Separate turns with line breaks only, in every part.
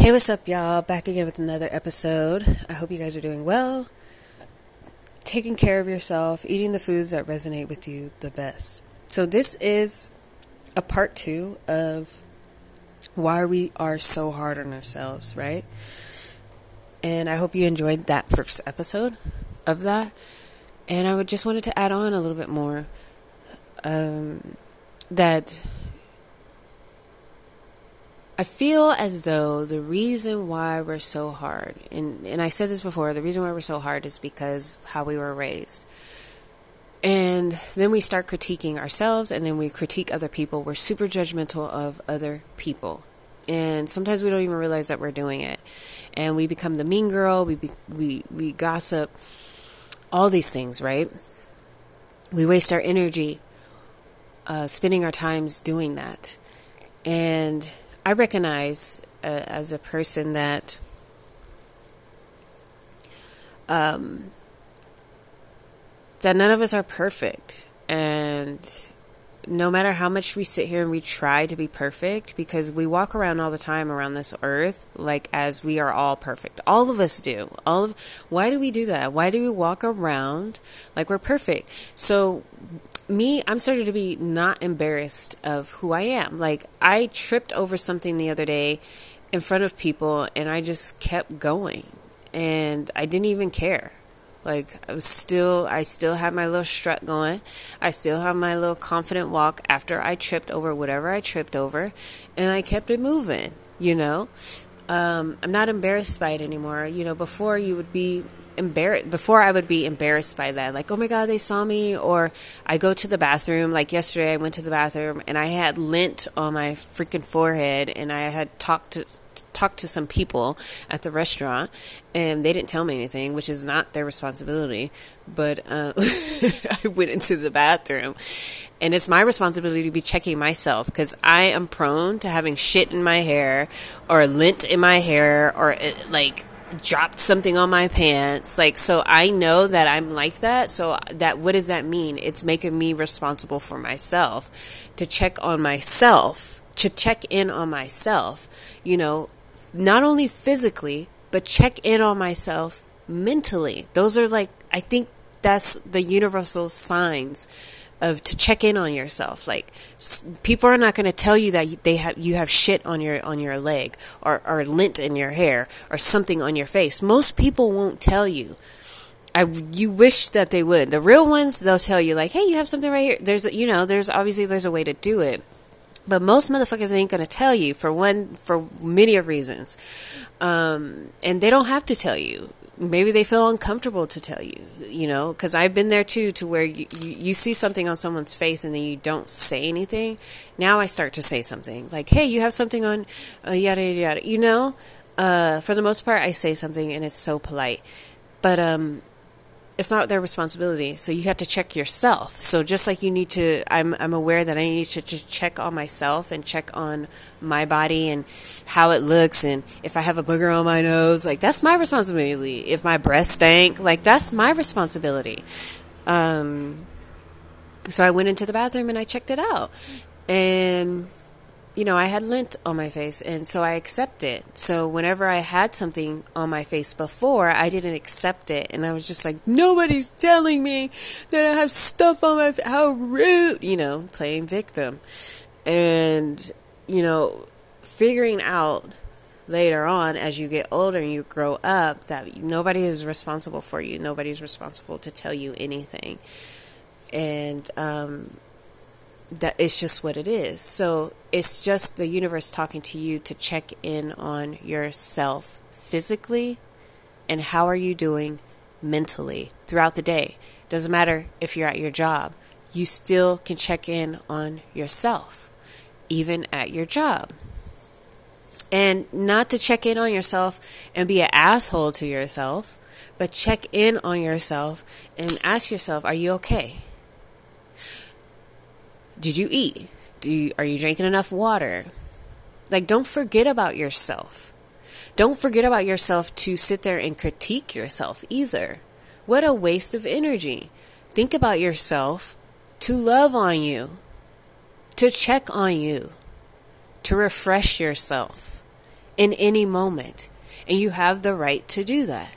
Hey, what's up, y'all? Back again with another episode. I hope you guys are doing well, taking care of yourself, eating the foods that resonate with you the best. So, this is a part two of why we are so hard on ourselves, right? And I hope you enjoyed that first episode of that. And I would just wanted to add on a little bit more um, that I feel as though the reason why we're so hard, and, and I said this before, the reason why we're so hard is because how we were raised. And then we start critiquing ourselves and then we critique other people. We're super judgmental of other people. And sometimes we don't even realize that we're doing it. And we become the mean girl, we, be, we, we gossip, all these things, right? We waste our energy uh, spending our times doing that. And I recognize uh, as a person that um, that none of us are perfect, and no matter how much we sit here and we try to be perfect, because we walk around all the time around this earth like as we are all perfect. All of us do. All of why do we do that? Why do we walk around like we're perfect? So me, I'm starting to be not embarrassed of who I am. Like I tripped over something the other day in front of people and I just kept going and I didn't even care. Like I was still I still had my little strut going. I still have my little confident walk after I tripped over whatever I tripped over and I kept it moving, you know? Um, I'm not embarrassed by it anymore. You know, before you would be embarrassed before I would be embarrassed by that like oh my god they saw me or I go to the bathroom like yesterday I went to the bathroom and I had lint on my freaking forehead and I had talked to talked to some people at the restaurant and they didn't tell me anything which is not their responsibility but uh, I went into the bathroom and it's my responsibility to be checking myself because I am prone to having shit in my hair or lint in my hair or uh, like dropped something on my pants. Like so i know that i'm like that. So that what does that mean? It's making me responsible for myself to check on myself to check in on myself you know not only physically but check in on myself mentally. Those are like i think that's the universal signs of to check in on yourself. Like people are not going to tell you that they have you have shit on your on your leg or or lint in your hair or something on your face. Most people won't tell you. I you wish that they would. The real ones they'll tell you like, "Hey, you have something right here." There's you know, there's obviously there's a way to do it. But most motherfuckers ain't gonna tell you for one for many of reasons, um, and they don't have to tell you maybe they feel uncomfortable to tell you, you know, because I've been there too, to where you, you, you, see something on someone's face and then you don't say anything. Now I start to say something like, hey, you have something on, uh, yada, yada, yada. You know, uh, for the most part, I say something and it's so polite. But um, it's not their responsibility. So you have to check yourself. So just like you need to, I'm I'm aware that I need to just check on myself and check on my body and how it looks and if I have a booger on my nose, like that's my responsibility. If my breath stank, like that's my responsibility. Um, so I went into the bathroom and I checked it out, and you know, I had lint on my face, and so I accept it. So whenever I had something on my face before, I didn't accept it, and I was just like, nobody's telling me that I have stuff on my. How rude, you know, playing victim, and you know, figuring out later on as you get older and you grow up that nobody is responsible for you. Nobody's responsible to tell you anything, and um, that it's just what it is. So it's just the universe talking to you to check in on yourself physically and how are you doing mentally throughout the day. Doesn't matter if you're at your job, you still can check in on yourself, even at your job. And not to check in on yourself and be an asshole to yourself, but check in on yourself and ask yourself, are you okay? Did you eat? Do you, are you drinking enough water? Like, don't forget about yourself. Don't forget about yourself to sit there and critique yourself either. What a waste of energy. Think about yourself to love on you, to check on you, to refresh yourself. in any moment. And you have the right to do that.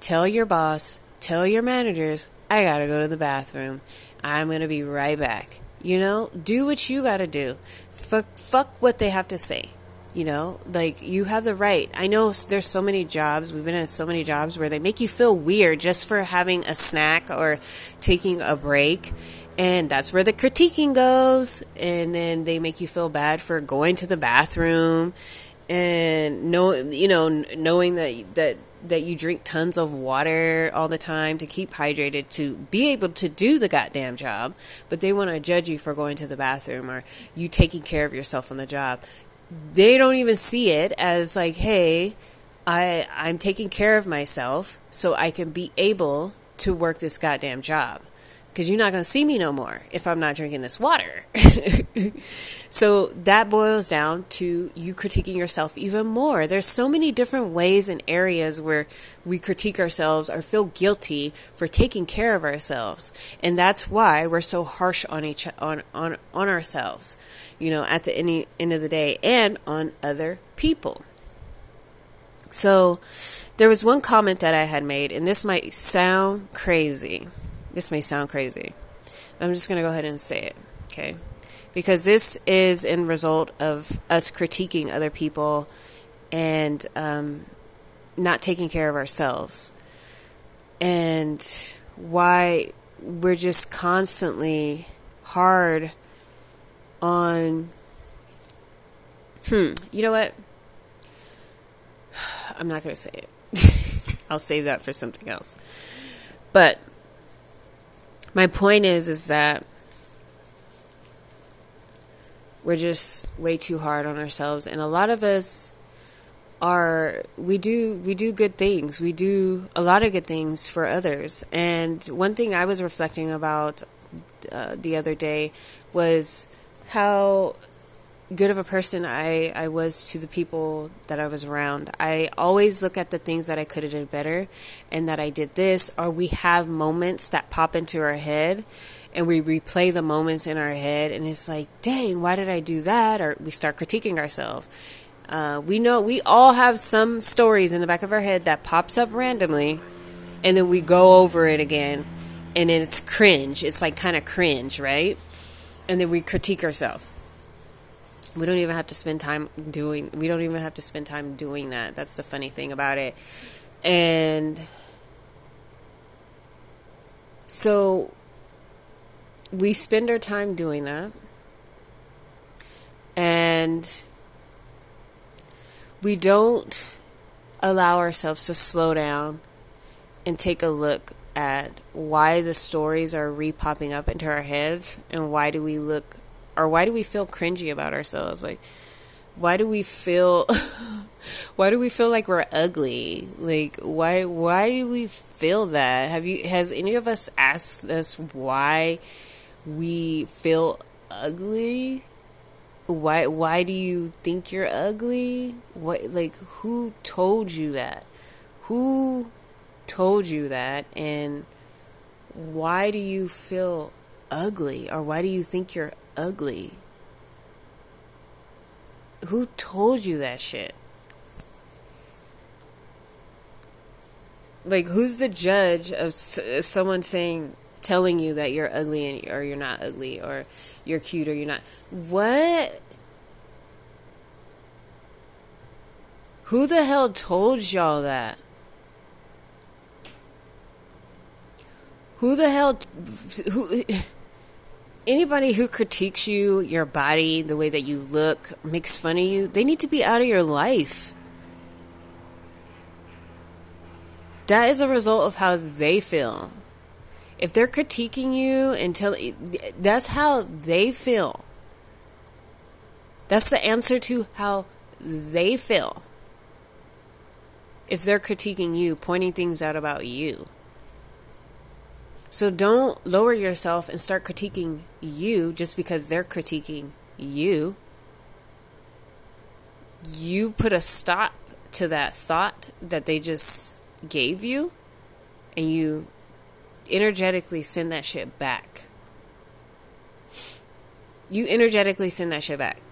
Tell your boss, tell your managers, I gotta go to the bathroom. I'm gonna be right back. You know, do what you gotta do. Fuck, fuck what they have to say. You know, like you have the right. I know there's so many jobs, we've been in so many jobs where they make you feel weird just for having a snack or taking a break. And that's where the critiquing goes. And then they make you feel bad for going to the bathroom and know, you know, knowing that, that, that you drink tons of water all the time to keep hydrated to be able to do the goddamn job, but they want to judge you for going to the bathroom or you taking care of yourself on the job. They don't even see it as like, hey, I I'm taking care of myself so I can be able to work this goddamn job because you're not going to see me no more if I'm not drinking this water. so that boils down to you critiquing yourself even more. There's so many different ways and areas where we critique ourselves or feel guilty for taking care of ourselves. And that's why we're so harsh on each on on on ourselves, you know, at the end, end of the day and on other people. So there was one comment that I had made and this might sound crazy this may sound crazy. I'm just going to go ahead and say it, okay? Because this is in result of us critiquing other people and um, not taking care of ourselves. And why we're just constantly hard on. Hmm, you know what? I'm not going to say it. I'll save that for something else. But my point is is that we're just way too hard on ourselves and a lot of us are we do we do good things. We do a lot of good things for others. And one thing i was reflecting about uh, the other day was how good of a person I, I was to the people that I was around. I always look at the things that I could have done better and that I did this, or we have moments that pop into our head and we replay the moments in our head and it's like, dang, why did I do that? Or we start critiquing ourselves. Uh, we know we all have some stories in the back of our head that pops up randomly and then we go over it again and it's cringe. It's like kind of cringe, right? And then we critique ourselves we don't even have to spend time doing we don't even have to spend time doing that. That's the funny thing about it. And so we spend our time doing that. And we don't allow ourselves to slow down and take a look at why the stories are re-popping up into our head and why do we look or why do we feel cringy about ourselves? Like, why do we feel why do we feel like we're ugly? Like why why do we feel that? Have you has any of us asked us why we feel ugly? Why why do you think you're ugly? What like who told you that? Who told you that? And why do you feel ugly? Or why do you think you're ugly? Who told you that shit? Like, who's the judge of, of someone saying, telling you that you're ugly and, or you're not ugly, or you're cute or you're not? What? Who the hell told y'all that? Who the hell? Who? anybody who critiques you, your body, the way that you look, makes fun of you, they need to be out of your life. That is a result of how they feel. If they're critiquing you until that's how they feel. That's the answer to how they feel. If they're critiquing you, pointing things out about you. So don't lower yourself and start critiquing you just because they're critiquing you. You put a stop to that thought that they just gave you and you energetically send that shit back. You energetically send that shit back.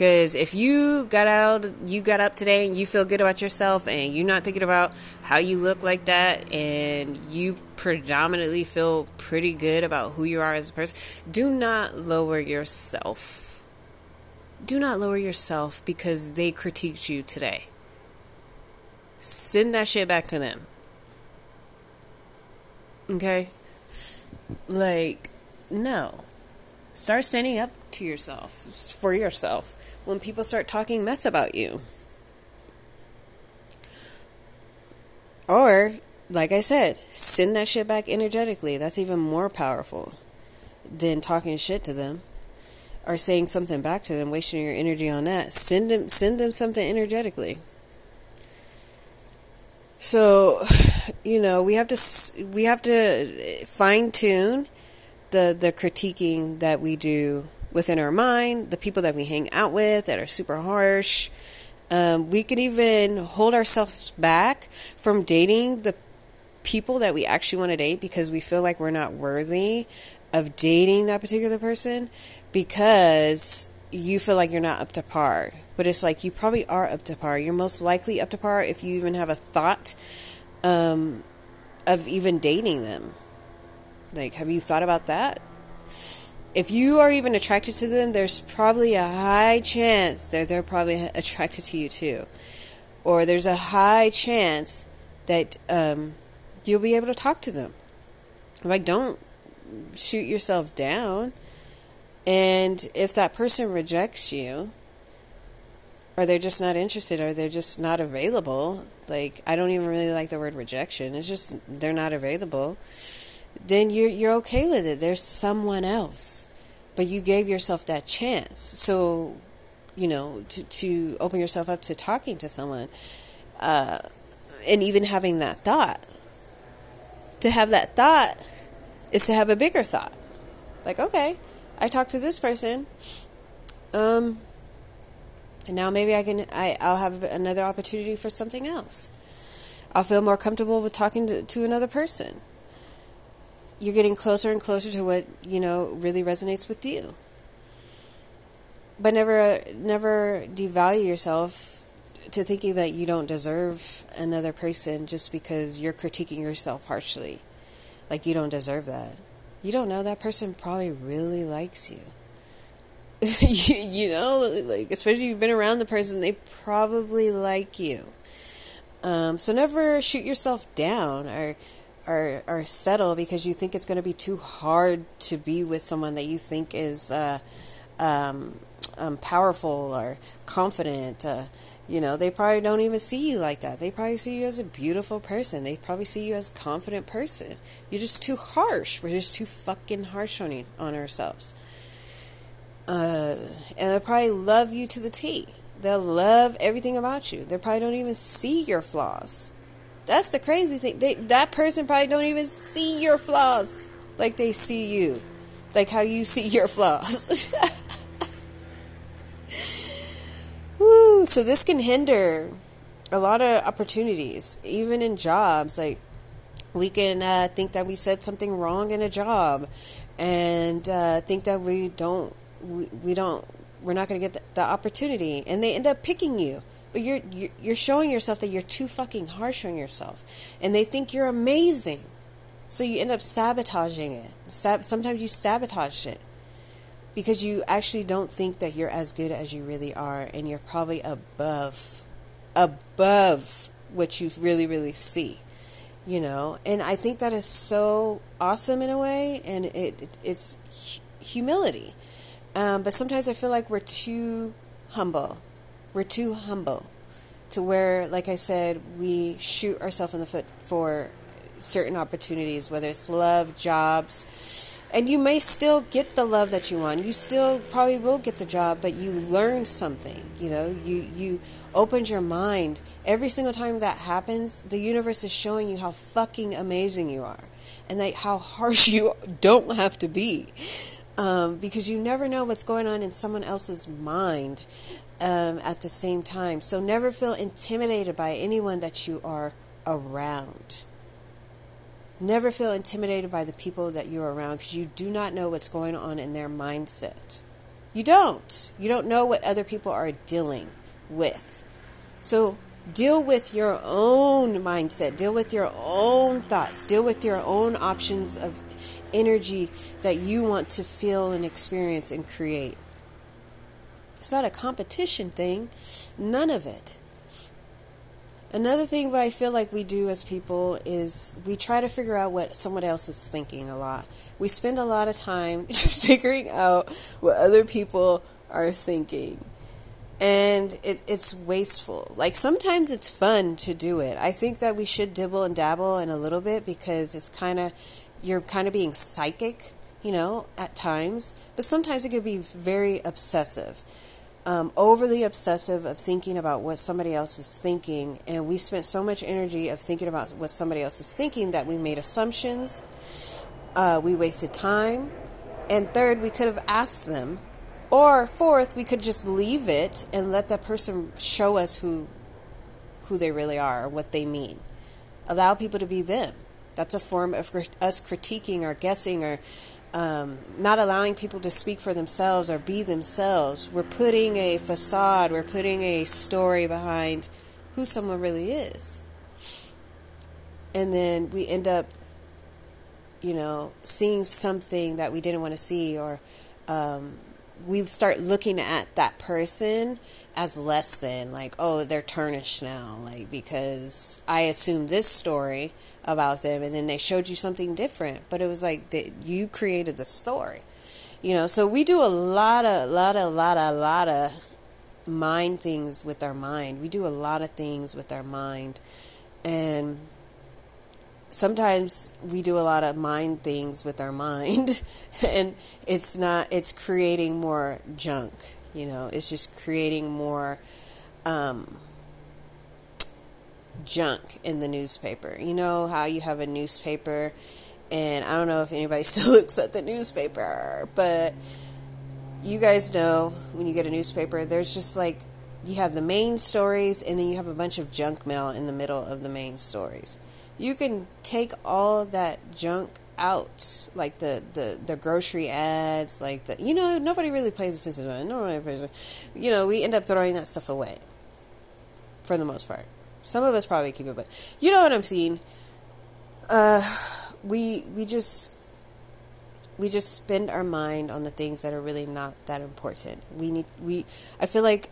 Because if you got out, you got up today and you feel good about yourself and you're not thinking about how you look like that and you predominantly feel pretty good about who you are as a person, do not lower yourself. Do not lower yourself because they critiqued you today. Send that shit back to them. Okay? Like, no. Start standing up to yourself, for yourself when people start talking mess about you. Or, like I said, send that shit back energetically. That's even more powerful than talking shit to them or saying something back to them, wasting your energy on that. Send them send them something energetically. So, you know, we have to we have to fine tune the the critiquing that we do within our mind, the people that we hang out with that are super harsh. Um, we could even hold ourselves back from dating the people that we actually want to date because we feel like we're not worthy of dating that particular person because you feel like you're not up to par. But it's like you probably are up to par. You're most likely up to par if you even have a thought um, of even dating them. Like, have you thought about that? If you are even attracted to them, there's probably a high chance that they're probably attracted to you too. Or there's a high chance that um, you'll be able to talk to them. Like, don't shoot yourself down. And if that person rejects you, or they're just not interested, or they're just not available, like, I don't even really like the word rejection, it's just they're not available then you're you're okay with it. There's someone else, but you gave yourself that chance. So, you know, to to open yourself up to talking to someone, uh, and even having that thought. To have that thought is to have a bigger thought. Like, okay, I talked to this person, um, and now maybe I can I I'll have another opportunity for something else. I'll feel more comfortable with talking to, to another person you're getting closer and closer to what you know really resonates with you. But never never devalue yourself to thinking that you don't deserve another person just because you're critiquing yourself harshly. Like you don't deserve that. You don't know that person probably really likes you. You, you know like especially if you've been around the person they probably like you. Um, so never shoot yourself down or or, or settle because you think it's going to be too hard to be with someone that you think is uh, um, um, powerful or confident. Uh, you know, they probably don't even see you like that. They probably see you as a beautiful person. They probably see you as a confident person. You're just too harsh. We're just too fucking harsh on you, on ourselves. Uh, and they'll probably love you to the T. They'll love everything about you. They probably don't even see your flaws. That's the crazy thing. They, that person probably don't even see your flaws like they see you, like how you see your flaws. Woo! So this can hinder a lot of opportunities, even in jobs. Like we can uh, think that we said something wrong in a job, and uh, think that we don't, we, we don't, we're not going to get the, the opportunity, and they end up picking you but you're you're showing yourself that you're too fucking harsh on yourself, and they think you're amazing, so you end up sabotaging it. Sometimes you sabotage it because you actually don't think that you're as good as you really are, and you're probably above above what you really really see. You know, and I think that is so awesome in a way, and it, it it's humility. Um, but sometimes I feel like we're too humble we're too humble to where, like I said, we shoot ourselves in the foot for certain opportunities, whether it's love, jobs. And you may still get the love that you want. You still probably will get the job, but you learned something. You know, you you opened your mind. Every single time that happens, the universe is showing you how fucking amazing you are, and that how harsh you don't have to be, um, because you never know what's going on in someone else's mind um, at the same time. So never feel intimidated by anyone that you are around. Never feel intimidated by the people that you're around because you do not know what's going on in their mindset. You don't. You don't know what other people are dealing with. So deal with your own mindset, deal with your own thoughts, deal with your own options of energy that you want to feel and experience and create. It's not a competition thing, none of it. Another thing that I feel like we do as people is we try to figure out what someone else is thinking a lot. We spend a lot of time figuring out what other people are thinking. And it, it's wasteful. Like sometimes it's fun to do it. I think that we should dibble and dabble in a little bit because it's kind of, you're kind of being psychic, you know, at times. But sometimes it could be very obsessive um, overly obsessive of thinking about what somebody else is thinking, and we spent so much energy of thinking about what somebody else is thinking that we made assumptions, uh, we wasted time, and third, we could have asked them, or fourth, we could just leave it and let that person show us who who they really are what they mean. Allow people to be them. That's a form of us critiquing or guessing or um, not allowing people to speak for themselves or be themselves. We're putting a facade, we're putting a story behind who someone really is. And then we end up, you know, seeing something that we didn't want to see, or um, we start looking at that person as less than, like, oh, they're tarnished now, like, because I assumed this story about them and then they showed you something different. But it was like that you created the story you know? So we do a lot of lot of lot of lot of mind things with our mind. We do a lot of things with our mind. And sometimes we do a lot of mind things with our mind and it's not it's creating more junk you know it's just creating more um, junk in the newspaper. You know how you have a newspaper, and I don't know if anybody still looks at the newspaper, but you guys know when you get a newspaper, there's just like you have the main stories, and then you have a bunch of junk mail in the middle of the main stories. You can take all that junk out, like the, the, the grocery ads, like the you know nobody really pays attention to you know we end up throwing that stuff away for the most part. Some of us probably keep it, but you know what I'm seeing. Uh, we we just we just spend our mind on the things that are really not that important. We need we I feel like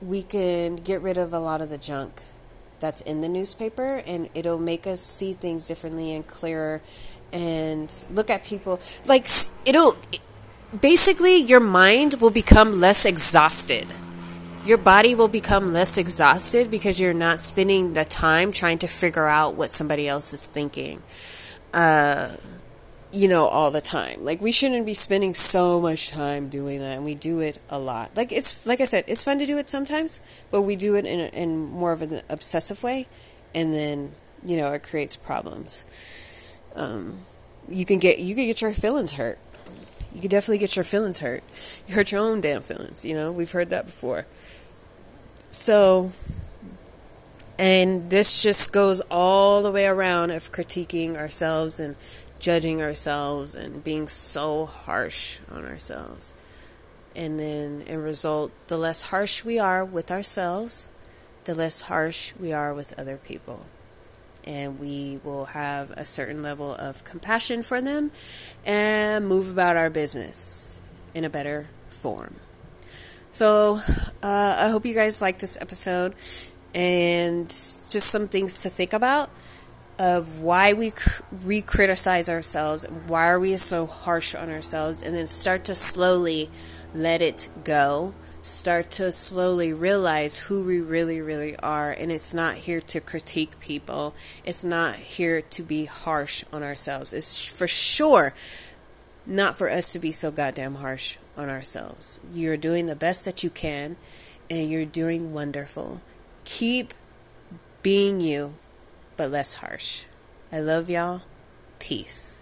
we can get rid of a lot of the junk that's in the newspaper and it'll make us see things differently and clearer and look at people like it'll basically your mind will become less exhausted your body will become less exhausted because you're not spending the time trying to figure out what somebody else is thinking. Uh, you know, all the time. Like we shouldn't be spending so much time doing that, and we do it a lot. Like it's like I said, it's fun to do it sometimes, but we do it in in more of an obsessive way, and then you know it creates problems. Um, you can get you can get your feelings hurt. You can definitely get your feelings hurt. You hurt your own damn feelings. You know, we've heard that before. So, and this just goes all the way around of critiquing ourselves and judging ourselves and being so harsh on ourselves. And then, in result, the less harsh we are with ourselves, the less harsh we are with other people. And we will have a certain level of compassion for them and move about our business in a better form. So uh, I hope you guys like this episode and just some things to think about of why we re criticize ourselves why are we so harsh on ourselves, and then start to slowly let it go. Start to slowly realize who we really, really are. And it's not here to critique people, it's not here to be harsh on ourselves. It's for sure not for us to be so goddamn harsh on ourselves. You're doing the best that you can, and you're doing wonderful. Keep being you, but less harsh. I love y'all. Peace.